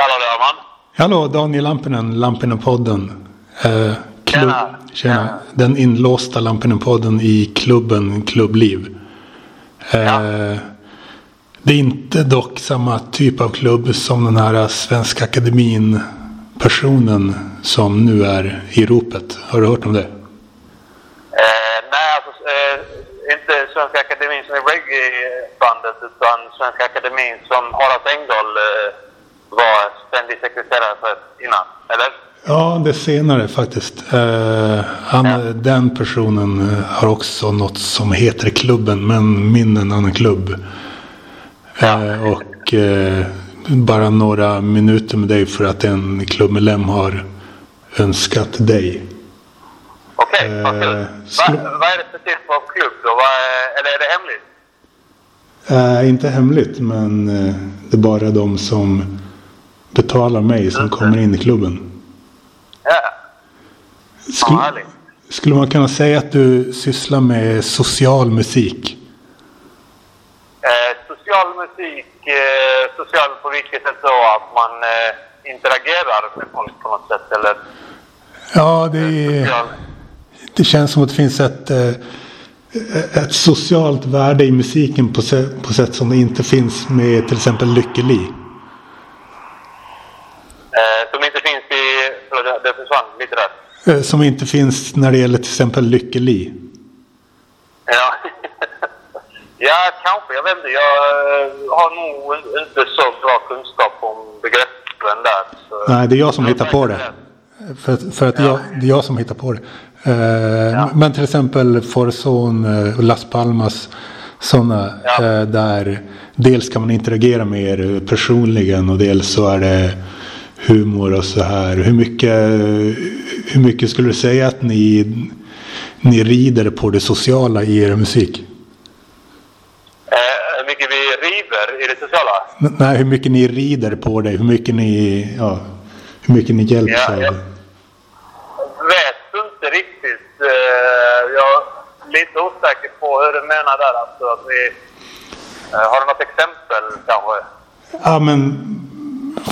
Hallå där man. Hallå, Daniel Lampinen, Lampinen-podden. Eh, klubb, Tjena. tjena. Den inlåsta Lampinen-podden i klubben Klubbliv. Eh, Ja. Det är inte dock samma typ av klubb som den här Svenska Akademin-personen som nu är i ropet. Har du hört om det? Eh, nej, alltså eh, inte Svenska Akademin som är reggae-bandet utan Svenska Akademin som Horace Engdahl eh, var ständig sekreterare för innan. Eller? Ja, det senare faktiskt. Eh, han, Den personen eh, har också något som heter klubben, men min en annan klubb. Eh, och eh, bara några minuter med dig för att en klubbmedlem har önskat dig. Okej, Eh, vad kul. Va, vad är det för typ av klubb då? Är, eller är det hemligt? Inte hemligt, men det är bara de som betalar mig som kommer in i klubben. Ja. Skulle, Ja, skulle man kunna säga att du sysslar med social musik? Eh, social musik, eh, social på vilket sätt då? Att man eh, interagerar med folk på något sätt eller? Ja, det, är, Social. det känns som att det finns ett, eh, ett socialt värde i musiken på sätt, på sätt som det inte finns med till exempel Lykke Li. Eh, som inte finns i... Förlåt, där. Eh, Som inte finns när det gäller till exempel Lykke Li. Ja. ja, kanske. Jag vet inte. Jag eh, har nog in- inte så bra kunskap om begreppen där. Så. Nej, det är jag som hittar på det. För, att- för att jag, det är jag som hittar på det. Eh, Men till exempel Forzon eh, och Las Palmas. Sådana Ja. där dels kan man interagera med er personligen och dels så är det humor och så här. Hur mycket, hur mycket skulle du säga att ni, ni rider på det sociala i er musik? Eh, hur mycket vi river i det sociala? N- Nej, hur mycket ni rider på det, hur mycket ni, ja, hur mycket ni hjälps Ja, av ja. det. vet inte riktigt. Eh, jag är lite osäker på hur du menar där. Alltså, att vi, eh, har du något exempel kanske? Ja, men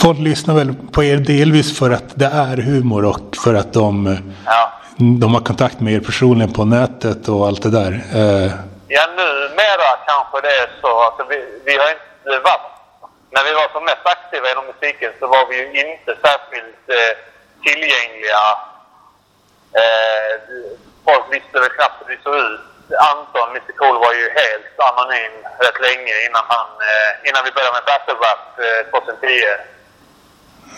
folk lyssnar väl på er delvis för att det är humor och för att de, Ja. de har kontakt med er personligen på nätet och allt det där. Eh, Ja, numera kanske det är så. Alltså, vi, vi har inte varit... När vi var som mest aktiva inom musiken så var vi ju inte särskilt eh, tillgängliga. Eh, folk visste väl knappt hur vi såg ut. Anton, Mr Cool, var ju helt anonym rätt länge innan, han, eh, innan vi började med battle rap eh, 2010.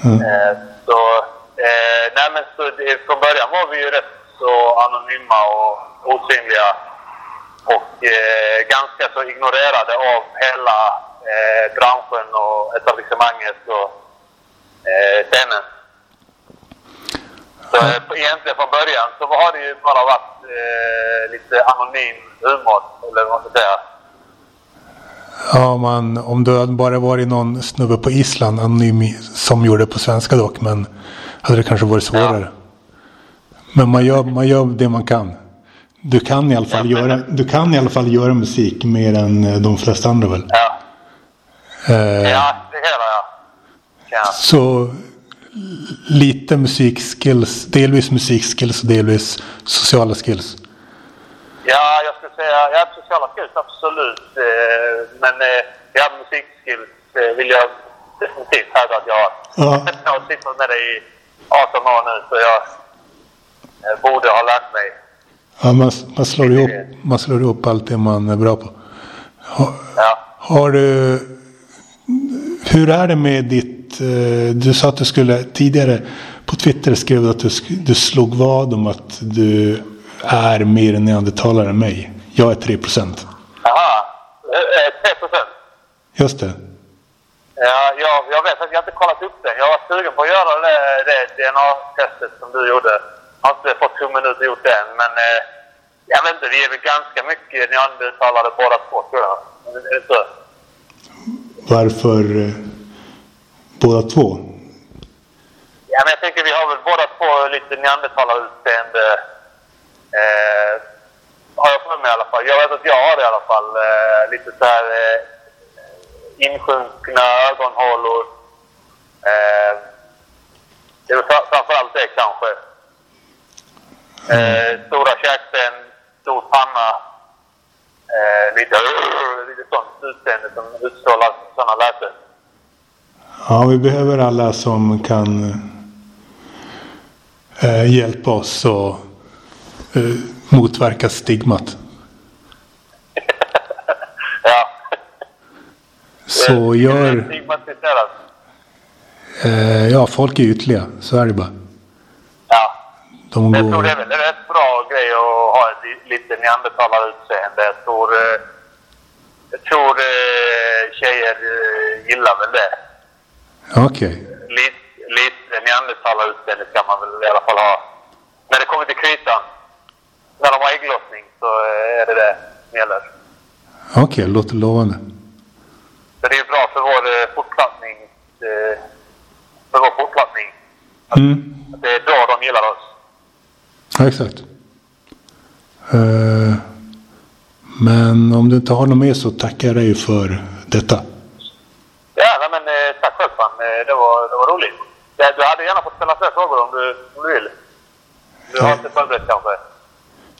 Eh, så, eh, nej men så från början var vi ju rätt så anonyma och osynliga. Och ganska så ignorerade av hela branschen och etablissemanget och eh, scenen. Så eh, egentligen från början så har det ju bara varit eh, lite anonym humor, eller vad man ska säga. ja, man, om du hade bara varit någon snubbe på Island, anonym som gjorde det på svenska dock, men hade det kanske varit svårare. Men man gör, man gör det man kan. Du kan, i alla fall Ja, men- göra, du kan i alla fall göra musik mer än eh, de flesta andra väl? Ja, Eh, ja det hela ja. ja. Så lite musikskills, delvis musikskills och delvis sociala skills. Ja, jag skulle säga, ja sociala skills absolut. Eh, men eh, ja, musikskills eh, vill jag definitivt hävda att jag har. Ja. Jag har suttit med det i 18 år nu så jag borde ha lärt mig. Ja, man, man, slår ihop, man slår ihop allt det man är bra på. Har, Ja. har du... Hur är det med ditt... eh, Du sa att du skulle... Tidigare på Twitter skrev du att du, du slog vad om att du är mer neandertalare än mig. Jag är 3 procent. Jaha, eh, 3 procent. Just det. Ja, jag, jag vet att jag inte kollat upp det. Jag var sugen på att göra det, det DNA-testet som du gjorde. Jag har inte fått tummen ut och gjort det än, men eh, jag vet inte, vi är väl ganska mycket neandertalare båda två tror jag. Är det så? Varför eh, båda två? Ja, men jag tänker vi har väl båda två lite neandertalarutseende. Eh, har jag för mig i alla fall. Jag vet att jag har det i alla fall. Eh, lite så här eh, insjunkna ögonhålor. Eh, det är framförallt det kanske. Eh, stora käkben, stor panna. Eh, lite, lite sånt utseende som utstrålar sådana läten. Ja, vi behöver alla som kan eh, hjälpa oss och eh, motverka stigmat. Ja. Så gör... stigmatiserat. Eh, ja, folk är ytliga. Så är det bara. Ja. De Jag tror går... det är väl rätt grej att ha ett lite neandertalarutseende. Jag tror, eh, jag tror eh, tjejer eh, gillar väl det. Okej. Lite, lite neandertalarutseende ska man väl i alla fall ha. När det kommer till kritan, när de har ägglossning, så är det det som gäller. Okej, låter lovande. Så det är bra för vår fortplantning. För vår fortplantning. Mm. Att det är då de gillar oss. Ja, exakt. Eh, men om du inte har något mer så tackar jag dig för detta. Ja, men eh, tack själv fan. Eh, Det var, det var roligt. Du hade gärna fått ställa fler frågor om du, om du vill. Du har inte förberett kanske?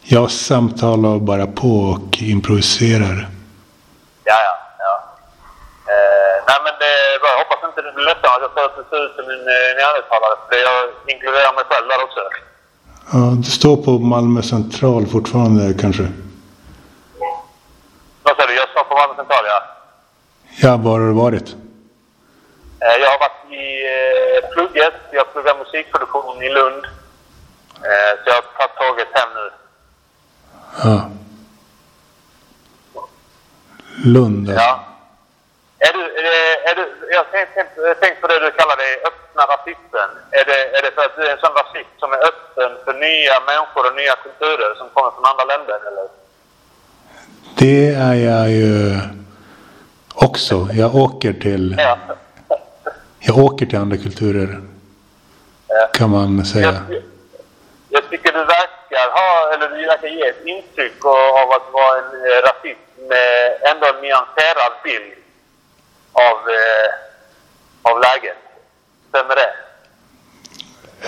Jag samtalar bara på och improviserar. Ja, ja. ja. Eh, nej, men det, bra. jag hoppas inte det blir ledsen att jag ser ut som en neandertalare. För jag inkluderar mig själv där också. Ja, du står på Malmö central fortfarande kanske? Vad säger du? Jag står på Malmö central, ja. Ja, var har du varit? Eh, jag har varit i eh, plugget. Jag pluggar musikproduktion i Lund. Eh, så jag har tagit tåget hem nu. Ja. Lund alltså. Ja. Är du, är det, är du, jag har tänkt, på det du kallar dig öppna rasisten. Är det, är det för att du är en sån rasist som är öppen för nya människor och nya kulturer som kommer från andra länder? Eller? Det är jag ju också. Jag åker till, Ja. jag åker till andra kulturer Ja. kan man säga. Jag, jag tycker du verkar ha, eller du verkar ge ett intryck av av att vara en eh, rasist med ändå en nyanserad bild av, eh, av läget. Stämmer det?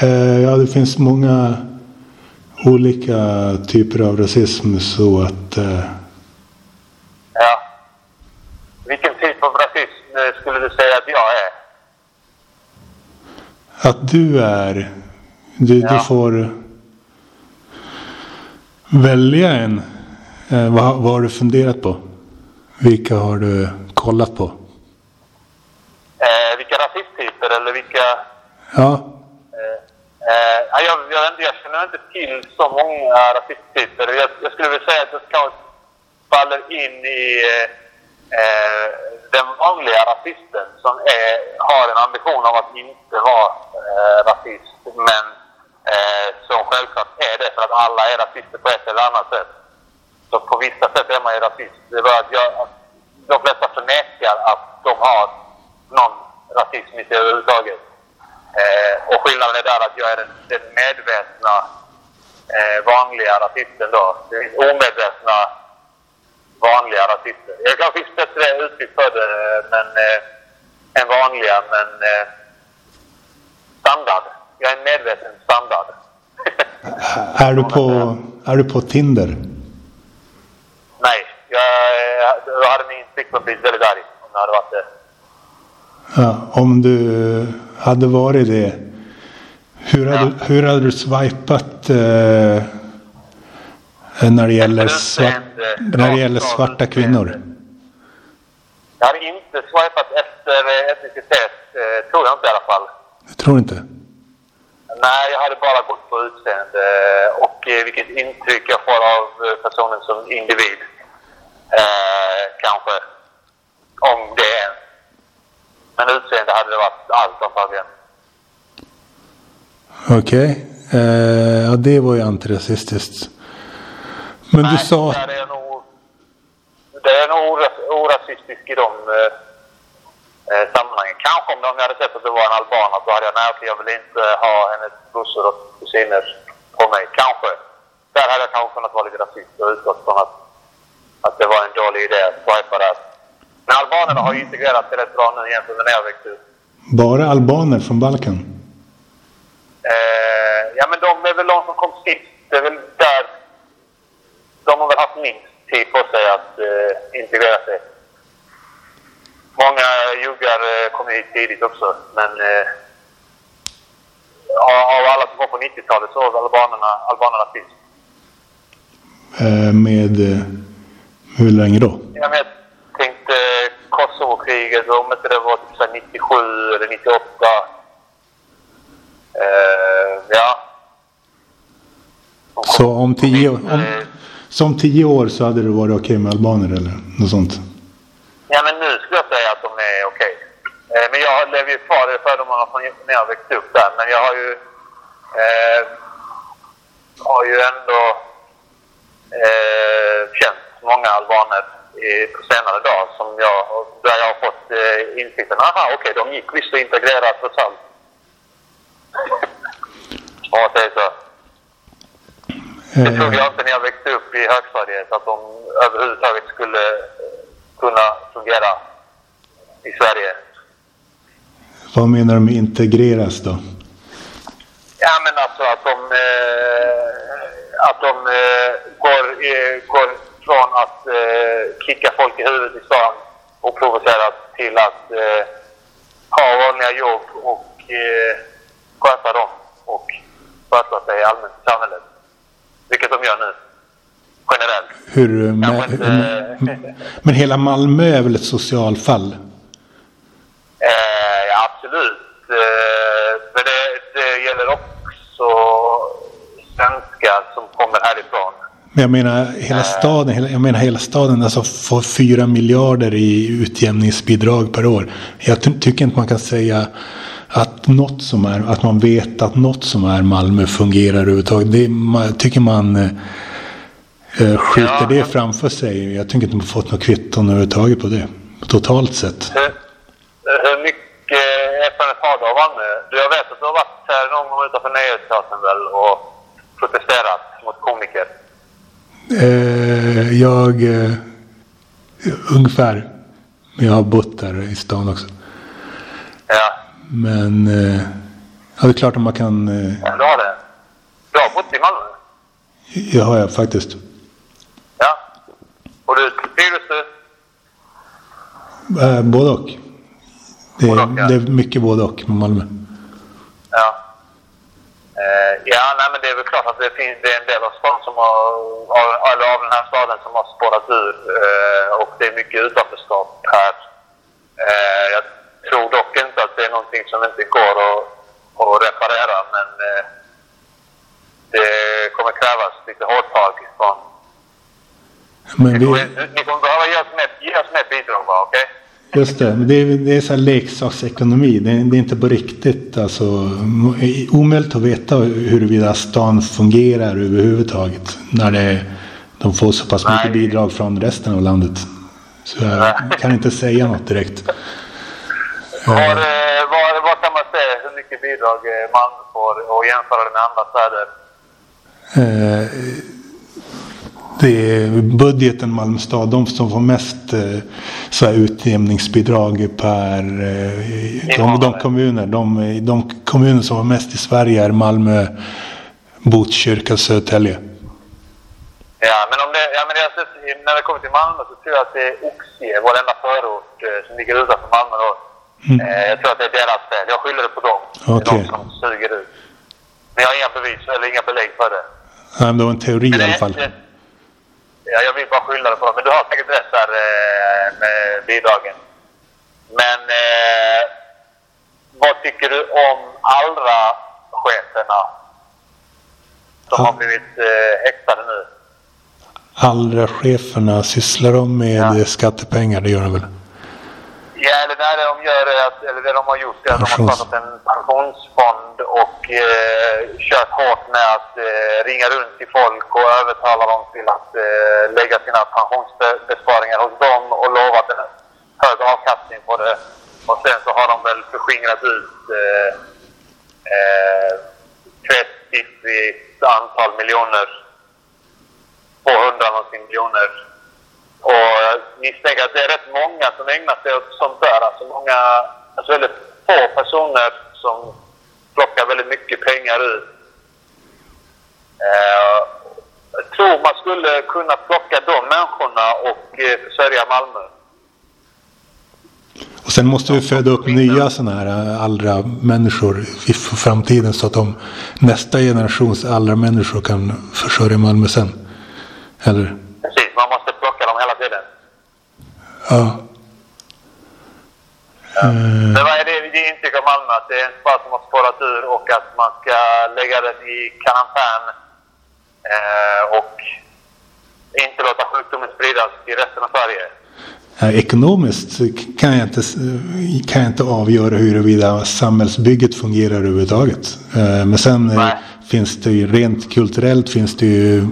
Eh, Ja, det finns många olika typer av rasism så att eh, Ja. Vilken typ av rasism eh, skulle du säga att jag är? att du är, du, du Ja. får välja en. Eh, vad, vad har du funderat på? Vilka har du kollat på? Eh, vilka rasisttyper eller vilka... Ja, Eh, jag, jag, jag känner inte till så många rasisttyper. Jag, jag skulle vilja säga att jag kanske faller in i eh, eh, den vanliga rasisten som är, har en ambition av att inte vara eh, rasist. Men eh, som självklart är det för att alla är rasister på ett eller annat sätt. Så på vissa sätt är man ju rasist. Det är bara att jag, att de flesta förnekar att de har någon rasism i sig överhuvudtaget. Eh, och skillnaden är där att jag är den, den medvetna eh, vanliga rasisten då. Finns omedvetna vanliga rasister. Jag kanske finns bättre uttryck för det men, eh, än vanliga, men eh, standard. Jag är en medveten standard. är du på, är du på Tinder? Nej, jag, jag, jag hade min flickvän blivit väldigt arg om jag hade varit det. Ja, om du hade varit det, hur hade, hur hade du swipat eh, när, det gäller svart, när det gäller svarta kvinnor? Jag hade inte swipat efter eh, etnicitet, eh, tror jag inte i alla fall. Jag tror inte. Nej, jag hade bara gått på utseende och eh, vilket intryck jag får av personen som individ. Eh, kanske. Om det. Men utseende hade det varit allt antagligen. Okej. Eh, ja, det var ju antirasistiskt. Men du Nej, sa... Där är jag nog, där är jag nog oras- orasistisk i de eh, eh, sammanhangen. Kanske om de hade sett att det var en albaner så hade jag, nej okej, jag vill inte ha hennes brorsor och kusiner på mig. Kanske. Där hade jag kanske kunnat vara lite rasist och utgått från att, att det var en dålig idé att swipa där. Men albanerna har ju integrerat sig rätt bra nu jämfört med när jag växte upp. Bara albaner från Balkan? Eh, ja, men de är väl de som kom sist. Det är väl där... De har väl haft minst tid på sig att eh, integrera sig. Många juggar eh, kom hit tidigt också, men eh, av alla som kom på 90-talet så var albanerna, albanerna sist. Eh, med eh, hur länge då? Ja, men jag tänkte Kosovo-kriget, om inte det var typ så här 97 eller 98. Eh, ja. Så om tio, om, eh, om tio år så hade det varit okej med albaner eller något sånt? Ja, men nu skulle jag säga att de är okej. Eh, men jag lever ju kvar i fördomarna från när jag växte upp där. Men jag har ju, eh, har ju ändå eh, känt många albaner på senare dagar som jag, där jag har fått eh, insikten. Aha, okej, de gick visst att integrera trots allt. Om man säger så. Det trodde Eh, jag inte när jag växte upp i högstadiet att de överhuvudtaget skulle eh, kunna fungera i Sverige. vad menar du med integreras då? Ja, men alltså att de, eh, att de eh, går, eh, går från att eh, kicka folk i huvudet i stan och provocera till att eh, ha vanliga jobb och eh, sköta dem och sköta sig allmänt i samhället. Vilket de gör nu. Generellt. Hur, eh, med, inte- hur- men hela Malmö är väl ett socialfall? Eh, ja, absolut. Eh, men det, det gäller också svenskar som. Men jag menar hela staden, hela, jag menar hela staden alltså får fyra miljarder i utjämningsbidrag per år. Jag ty- tycker inte man kan säga att något som är, att man vet att något som är Malmö fungerar överhuvudtaget. Det, man, tycker man eh, eh, skjuter Ja. det framför sig. Jag tycker inte man fått något kvitton överhuvudtaget på det. Totalt sett. Hur, hur mycket erfarenhet har du av Malmö? Jag vet att du har varit här någon gång utanför Nöjesteatern väl och protesterat mot komiker. Eh, jag, eh, ungefär. Men jag har bott där i stan också. Ja, Men eh, ja, det är klart att man kan. Eh, ja du har det. Du har bott i Malmö? det har jag faktiskt. Ja. Och du, trivs du? Eh, både och. Det, Både och, ja. det är mycket både och med Malmö. Ja. Eh, ja, nej, men det är väl klart att det finns det är en del av som har, av, eller av den här staden som har spårat ur eh, och det är mycket utanförskap här. Eh, jag tror dock inte att det är någonting som inte går att, att reparera men eh, det kommer krävas lite hårdtag från... Men vi, ni kommer behöva ge oss mer, ge oss mer bidrag okej? Just det, men det är, det är så här leksaksekonomi. Det är, det är inte på riktigt. Alltså, omöjligt att veta huruvida stan fungerar överhuvudtaget. När det, de får så pass mycket Nej. bidrag från resten av landet. Så jag kan inte säga något direkt. Var, eh, var, var kan man se hur mycket bidrag eh, Malmö får och jämföra det med andra städer? Eh, det är budgeten Malmö stad, de som får mest eh, så här utjämningsbidrag per... Eh, de, de, kommuner, de, de kommuner som har mest i Sverige är Malmö, Botkyrka, Södertälje. Ja, men, om det, ja, men jag, när det kommer till Malmö så tror jag att det är Oxie, vår enda förort eh, som ligger utanför Malmö då. Eh, jag tror att det är deras fel. Jag skyller det på dem. Det är Okej. de som suger ut. Men jag har inga bevis eller inga belägg för det. Nej, men det var en teori Men i det- alla fall. det- Ja, jag vill bara skylla det på dem. Men du har säkert rätt där eh, med bidragen. Men eh, vad tycker du om Allra-cheferna som Ja. har blivit eh, häktade nu? Allra cheferna, sysslar de med Ja. skattepengar? Det gör de väl? Ja, eller det de gör är att, eller det de har gjort är att de har startat en pensionsfond och eh, kört hårt med att eh, ringa runt till folk och övertala dem till att eh, lägga sina pensionsbesparingar hos dem och lovat en hög avkastning på det. Och sen så har de väl förskingrat ut eh, eh, antal miljoner, 200 någonting miljoner och jag misstänker att det är rätt många som ägnar sig åt sånt där. Alltså många, alltså väldigt få personer som plockar väldigt mycket pengar ur. Eh, jag tror man skulle kunna plocka de människorna och eh, försörja Malmö. Och sen måste vi föda upp nya sådana här äh, allra människor i framtiden så att de nästa generations allra människor kan försörja Malmö sen. Eller? Precis, man måste plocka dem hela tiden. Ja. Men vad är det det intryck av Malmö? Att det är en stad som har spårat ur och att man ska lägga den i karantän eh, och inte låta sjukdomen spridas till resten av Sverige. Eh, Ekonomiskt kan jag, inte, kan jag inte avgöra huruvida samhällsbygget fungerar överhuvudtaget. Eh, Men sen eh, Nej. finns det ju rent kulturellt finns det ju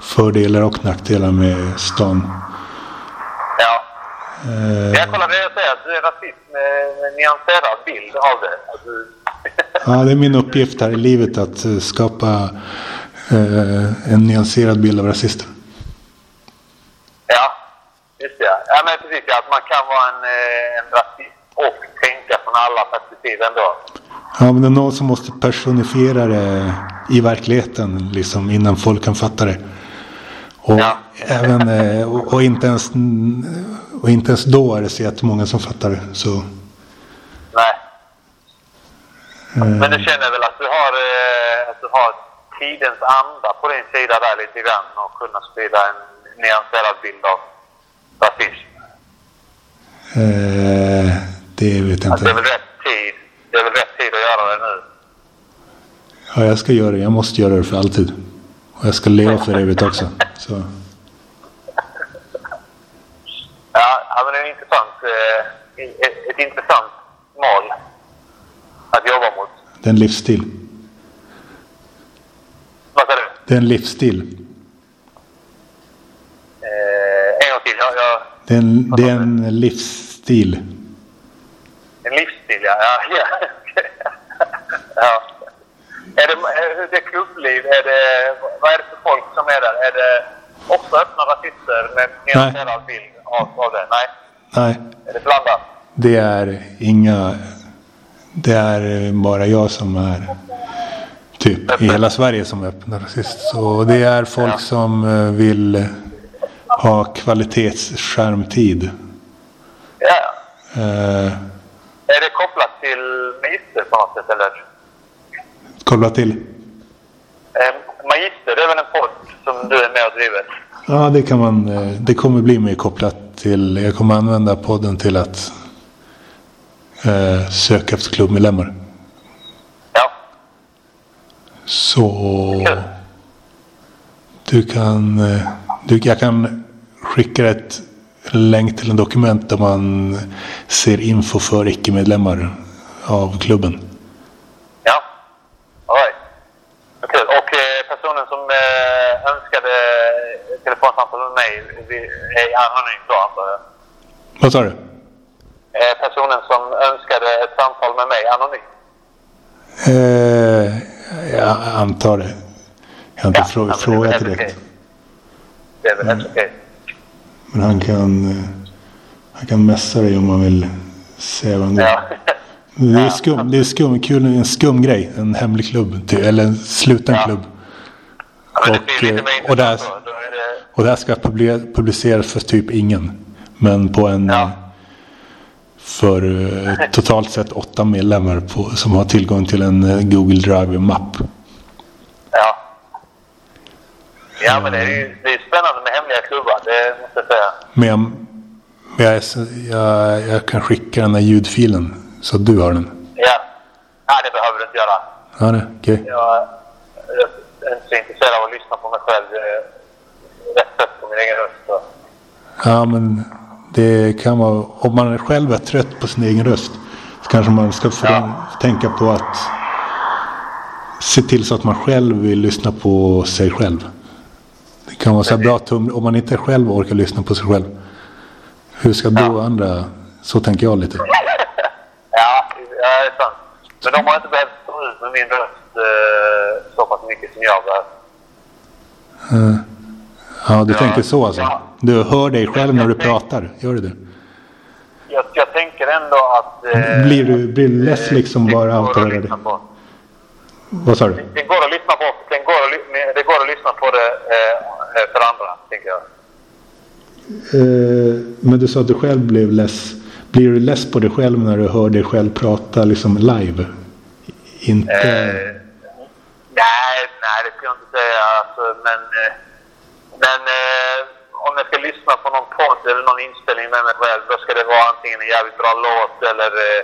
fördelar och nackdelar med stan. Eh, Jag kollade det och säger att du är rasist med med nyanserad bild av det. Du... Ja, det är min uppgift här i livet att eh, skapa eh, en nyanserad bild av rasister. ja, just det. Ja, men precis. ja, Att man kan vara en, en rasist och tänka från alla perspektiv ändå. Ja, men det är någon som måste personifiera det i verkligheten liksom, innan folk kan fatta det. Och, Ja. även, och, och, inte ens, och inte ens då är det så jättemånga som fattar. Så, Nej. eh, Men du känner väl att du har, eh, att du har tidens anda på din sida där lite grann och kunna sprida en nyanserad bild av rasism? eh, det vet jag Att det är inte. väl rätt tid. Det är väl rätt tid att göra det nu. Ja, jag ska göra det. Jag måste göra det för alltid. Och jag ska leva för evigt också. Så. Ja, ja men det är en intressant, eh, ett, ett intressant mål att jobba mot. Det är en livsstil. Vad sa du? Det är en livsstil. Eh, en gång till. Jag, jag, Det är en, det är en livsstil. en livsstil, ja. ja, ja. ja. Är det, är det klubbliv? Är det, vad är det för folk som är där? Är det också öppna rasister med nyanserad bild av, av det? Nej. Nej, Är det blandat? det är inga... Det är bara jag som är typ i hela Sverige som är öppen rasist. Så det är folk Ja. som eh, vill ha kvalitetsskärmtid. Ja. Eh, Är det kopplat till Magister på något sätt eller? koppla till. Eh, Magister, det är väl en podd som du är med och driver? Ja, det kan man. eh, Det kommer bli mer kopplat till. Jag kommer använda podden till att eh, söka efter klubbmedlemmar. Ja. Så Kul. du kan, eh, du, jag kan skicka ett länk till en dokument där man ser info för icke-medlemmar av klubben. Ja. All right. Vad Kul. Och eh, personen som eh, önskade telefonsamtal med mig är anonym då antar jag? Vad sa du? Eh, personen som önskade ett samtal med mig anonym? Eh, jag antar det. Jag har inte Ja, frå- frågat direkt. okej. Det är väl helt okej. Men han kan, eh, han kan messa dig om man vill se vad han går. Ja. Det är skum, det är skum, kul, en skum grej. En hemlig klubb. Eller en sluten Ja. klubb. Ja, Och, blir lite eh, och där- Och det här ska publi- publiceras för typ ingen. Men på en... Ja. eh, För eh, totalt sett åtta medlemmar på, som har tillgång till en eh, Google Drive-mapp. Ja. Ja, men det är ju det är spännande med hemliga klubbar, det måste jag säga. Men, jag, men jag, jag, jag kan skicka den här ljudfilen så att du har den. Ja. Nej, det behöver du inte göra. Ja, det, okej. Jag jag är inte så intresserad av att lyssna på mig själv. Min egen röst. Ja, men det kan vara... Om man själv är trött på sin egen röst så kanske man ska Ja. tänka på att se till så att man själv vill lyssna på sig själv. Det kan vara så bra tum, om man inte själv orkar lyssna på sig själv. Hur ska då andra... Så tänker jag lite. Ja, ja, det är sant. Men de har inte behövt stå ut med min röst eh, så pass mycket som jag behöver. Ja, du Ja. tänker så alltså. Ja. Du hör dig själv när du pratar. Gör du det? jag, jag tänker ändå att... Eh, blir, du, blir less liksom bara av att höra det? Vad sa du? Det går att lyssna på, det går att, det går att lyssna på det eh, eh, för andra, tänker jag. Eh, men du sa att du själv blev less. Blir du less på dig själv när du hör dig själv prata liksom live? Inte... Eh, nej, nej, det ska jag inte säga. Alltså, men eh, men eh, om jag ska lyssna på någon podd eller någon inspelning med mig själv, då ska det vara antingen en jävligt bra låt eller, eh,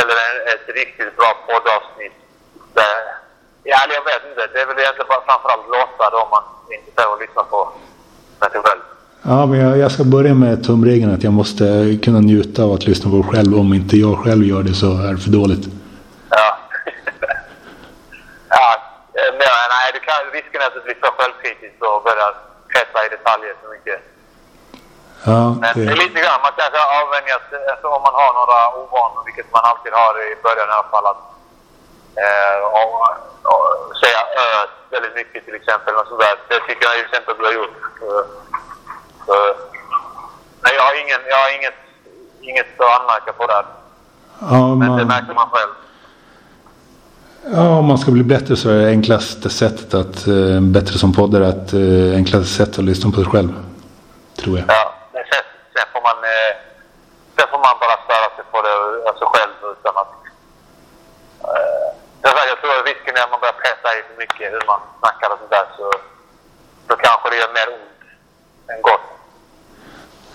eller ett riktigt bra poddavsnitt. Ja, jag vet inte. Det är väl egentligen bara framförallt låtar då man inte får lyssna på sig själv. Ja, men jag, jag, ska börja med tumregeln att jag måste kunna njuta av att lyssna på själv. Om inte jag själv gör det så är det för dåligt. Ja, eh, men, nej, det kan, risken är att du blir för självkritisk och börjar kretsar i detaljer så mycket. Ja, Men det är lite grann, man kanske avvänjer sig, alltså om man har några ovanor, vilket man alltid har i början i alla fall, att eh, och, och säga ö väldigt mycket till exempel. Och sådär. Det tycker jag till exempel du har gjort. Så, så, nej, jag har, ingen, jag har inget, inget att anmärka på där. Ja, Men man... det märker man själv. Ja, om man ska bli bättre så är det enklaste sättet att, äh, bättre som poddare, att äh, enklaste sättet att lyssna på sig själv. Tror jag. Ja, men sen, sen, får man, äh, sen får man bara störa sig på det, alltså själv utan att... Äh, jag tror att risken är att man börjar pressa i för mycket hur man snackar och sånt där så, så kanske det gör mer ont än gott.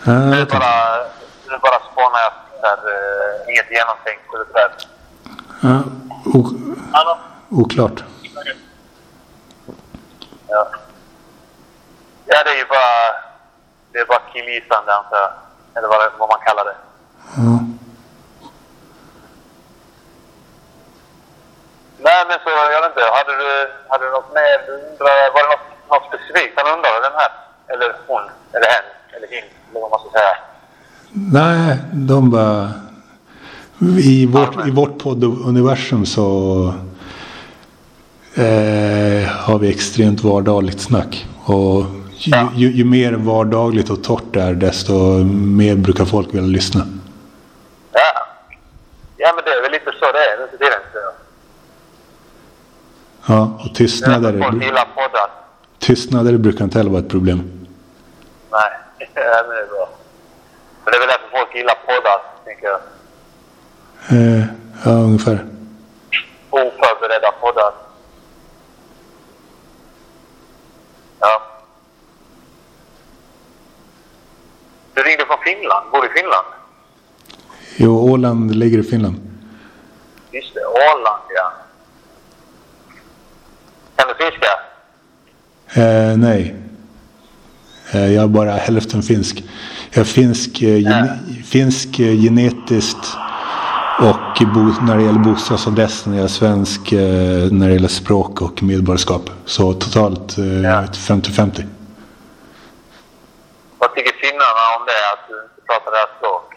Ja, det är bara, bara spånar jag där, äh, inget genomtänkt eller sådär. Ja, Oklart. Ja. ja, det är ju bara, det är bara killgissande antar jag. Eller vad, vad man kallar det. Ja. Nej, men så jag vet inte. Hade du, hade du något mer? Var det något, något specifikt han undrade, den här? Eller hon? Eller hen? Eller hin? Eller vad man ska säga. Nej, de bara... I vårt, i vårt podduniversum så eh, har vi extremt vardagligt snack. Och ju, ja. ju, ju, mer vardagligt och torrt det är desto mer brukar folk vilja lyssna. Ja, ja men det är väl lite så det är nu för tiden. Ja, och tystnader, folk gillar poddar. tystnader brukar inte heller vara ett problem. Nej, ja, men det är bra. Men det är väl därför folk gillar poddar, tänker jag. Eh, ja, ungefär. Oförberedda poddar. Ja. Du ringde från Finland. Bor du i Finland? Jo, Åland ligger i Finland. Just det, Åland ja. Kan du fiska? Eh, nej. Eh, jag är bara hälften finsk. Jag är finsk, eh, gen finsk eh, genetiskt och när det gäller bostadsadress, när jag är svensk, eh, när det gäller språk och medborgarskap. Så totalt 50-50. Eh, Vad tycker finnarna om det, att du inte pratar deras språk?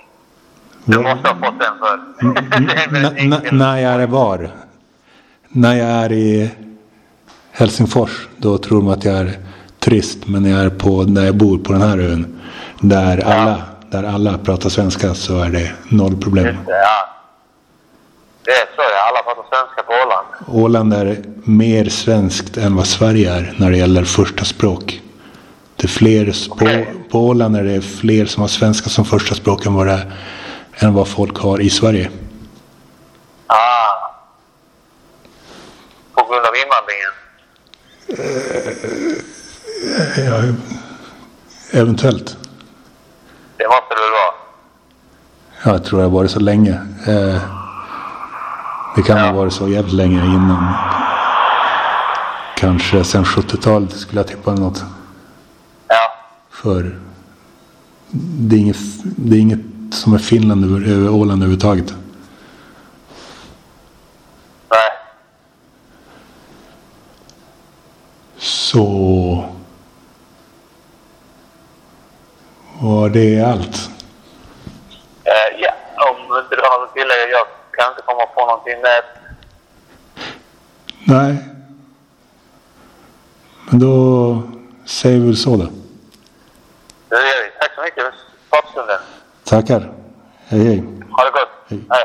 Du måste ha fått den förr. När jag är var? När jag är i Helsingfors, då tror de att jag är turist. Men när jag är på, där jag bor på den här ön, där, ja. alla, där alla pratar svenska, så är det noll problem. Just det, ja. Det är så ja, alla pratar svenska på Åland. Åland är mer svenskt än vad Sverige är när det gäller första språk. Det är fler okay. på, på Åland är det fler som har svenska som första språk än vad, det än vad folk har i Sverige. Ah. På grund av invandringen? Uh, ja, eventuellt. Det måste det väl vara? Ja, jag tror det har varit så länge. Uh, det kan ha varit så jävligt länge innan. Kanske sen 70-talet skulle jag tippa något. Ja. För det är inget, det är inget som är Finland över Åland överhuvudtaget. Nej. Så... Var det allt? Uh, ja, om inte du har något tillägg. Jag kan inte komma på någonting mer. Nej. Men då säger vi så då. Det gör vi. Tack så mycket för pratstunden. Tackar. Hej hej. Ha det gott. Hej. Hej.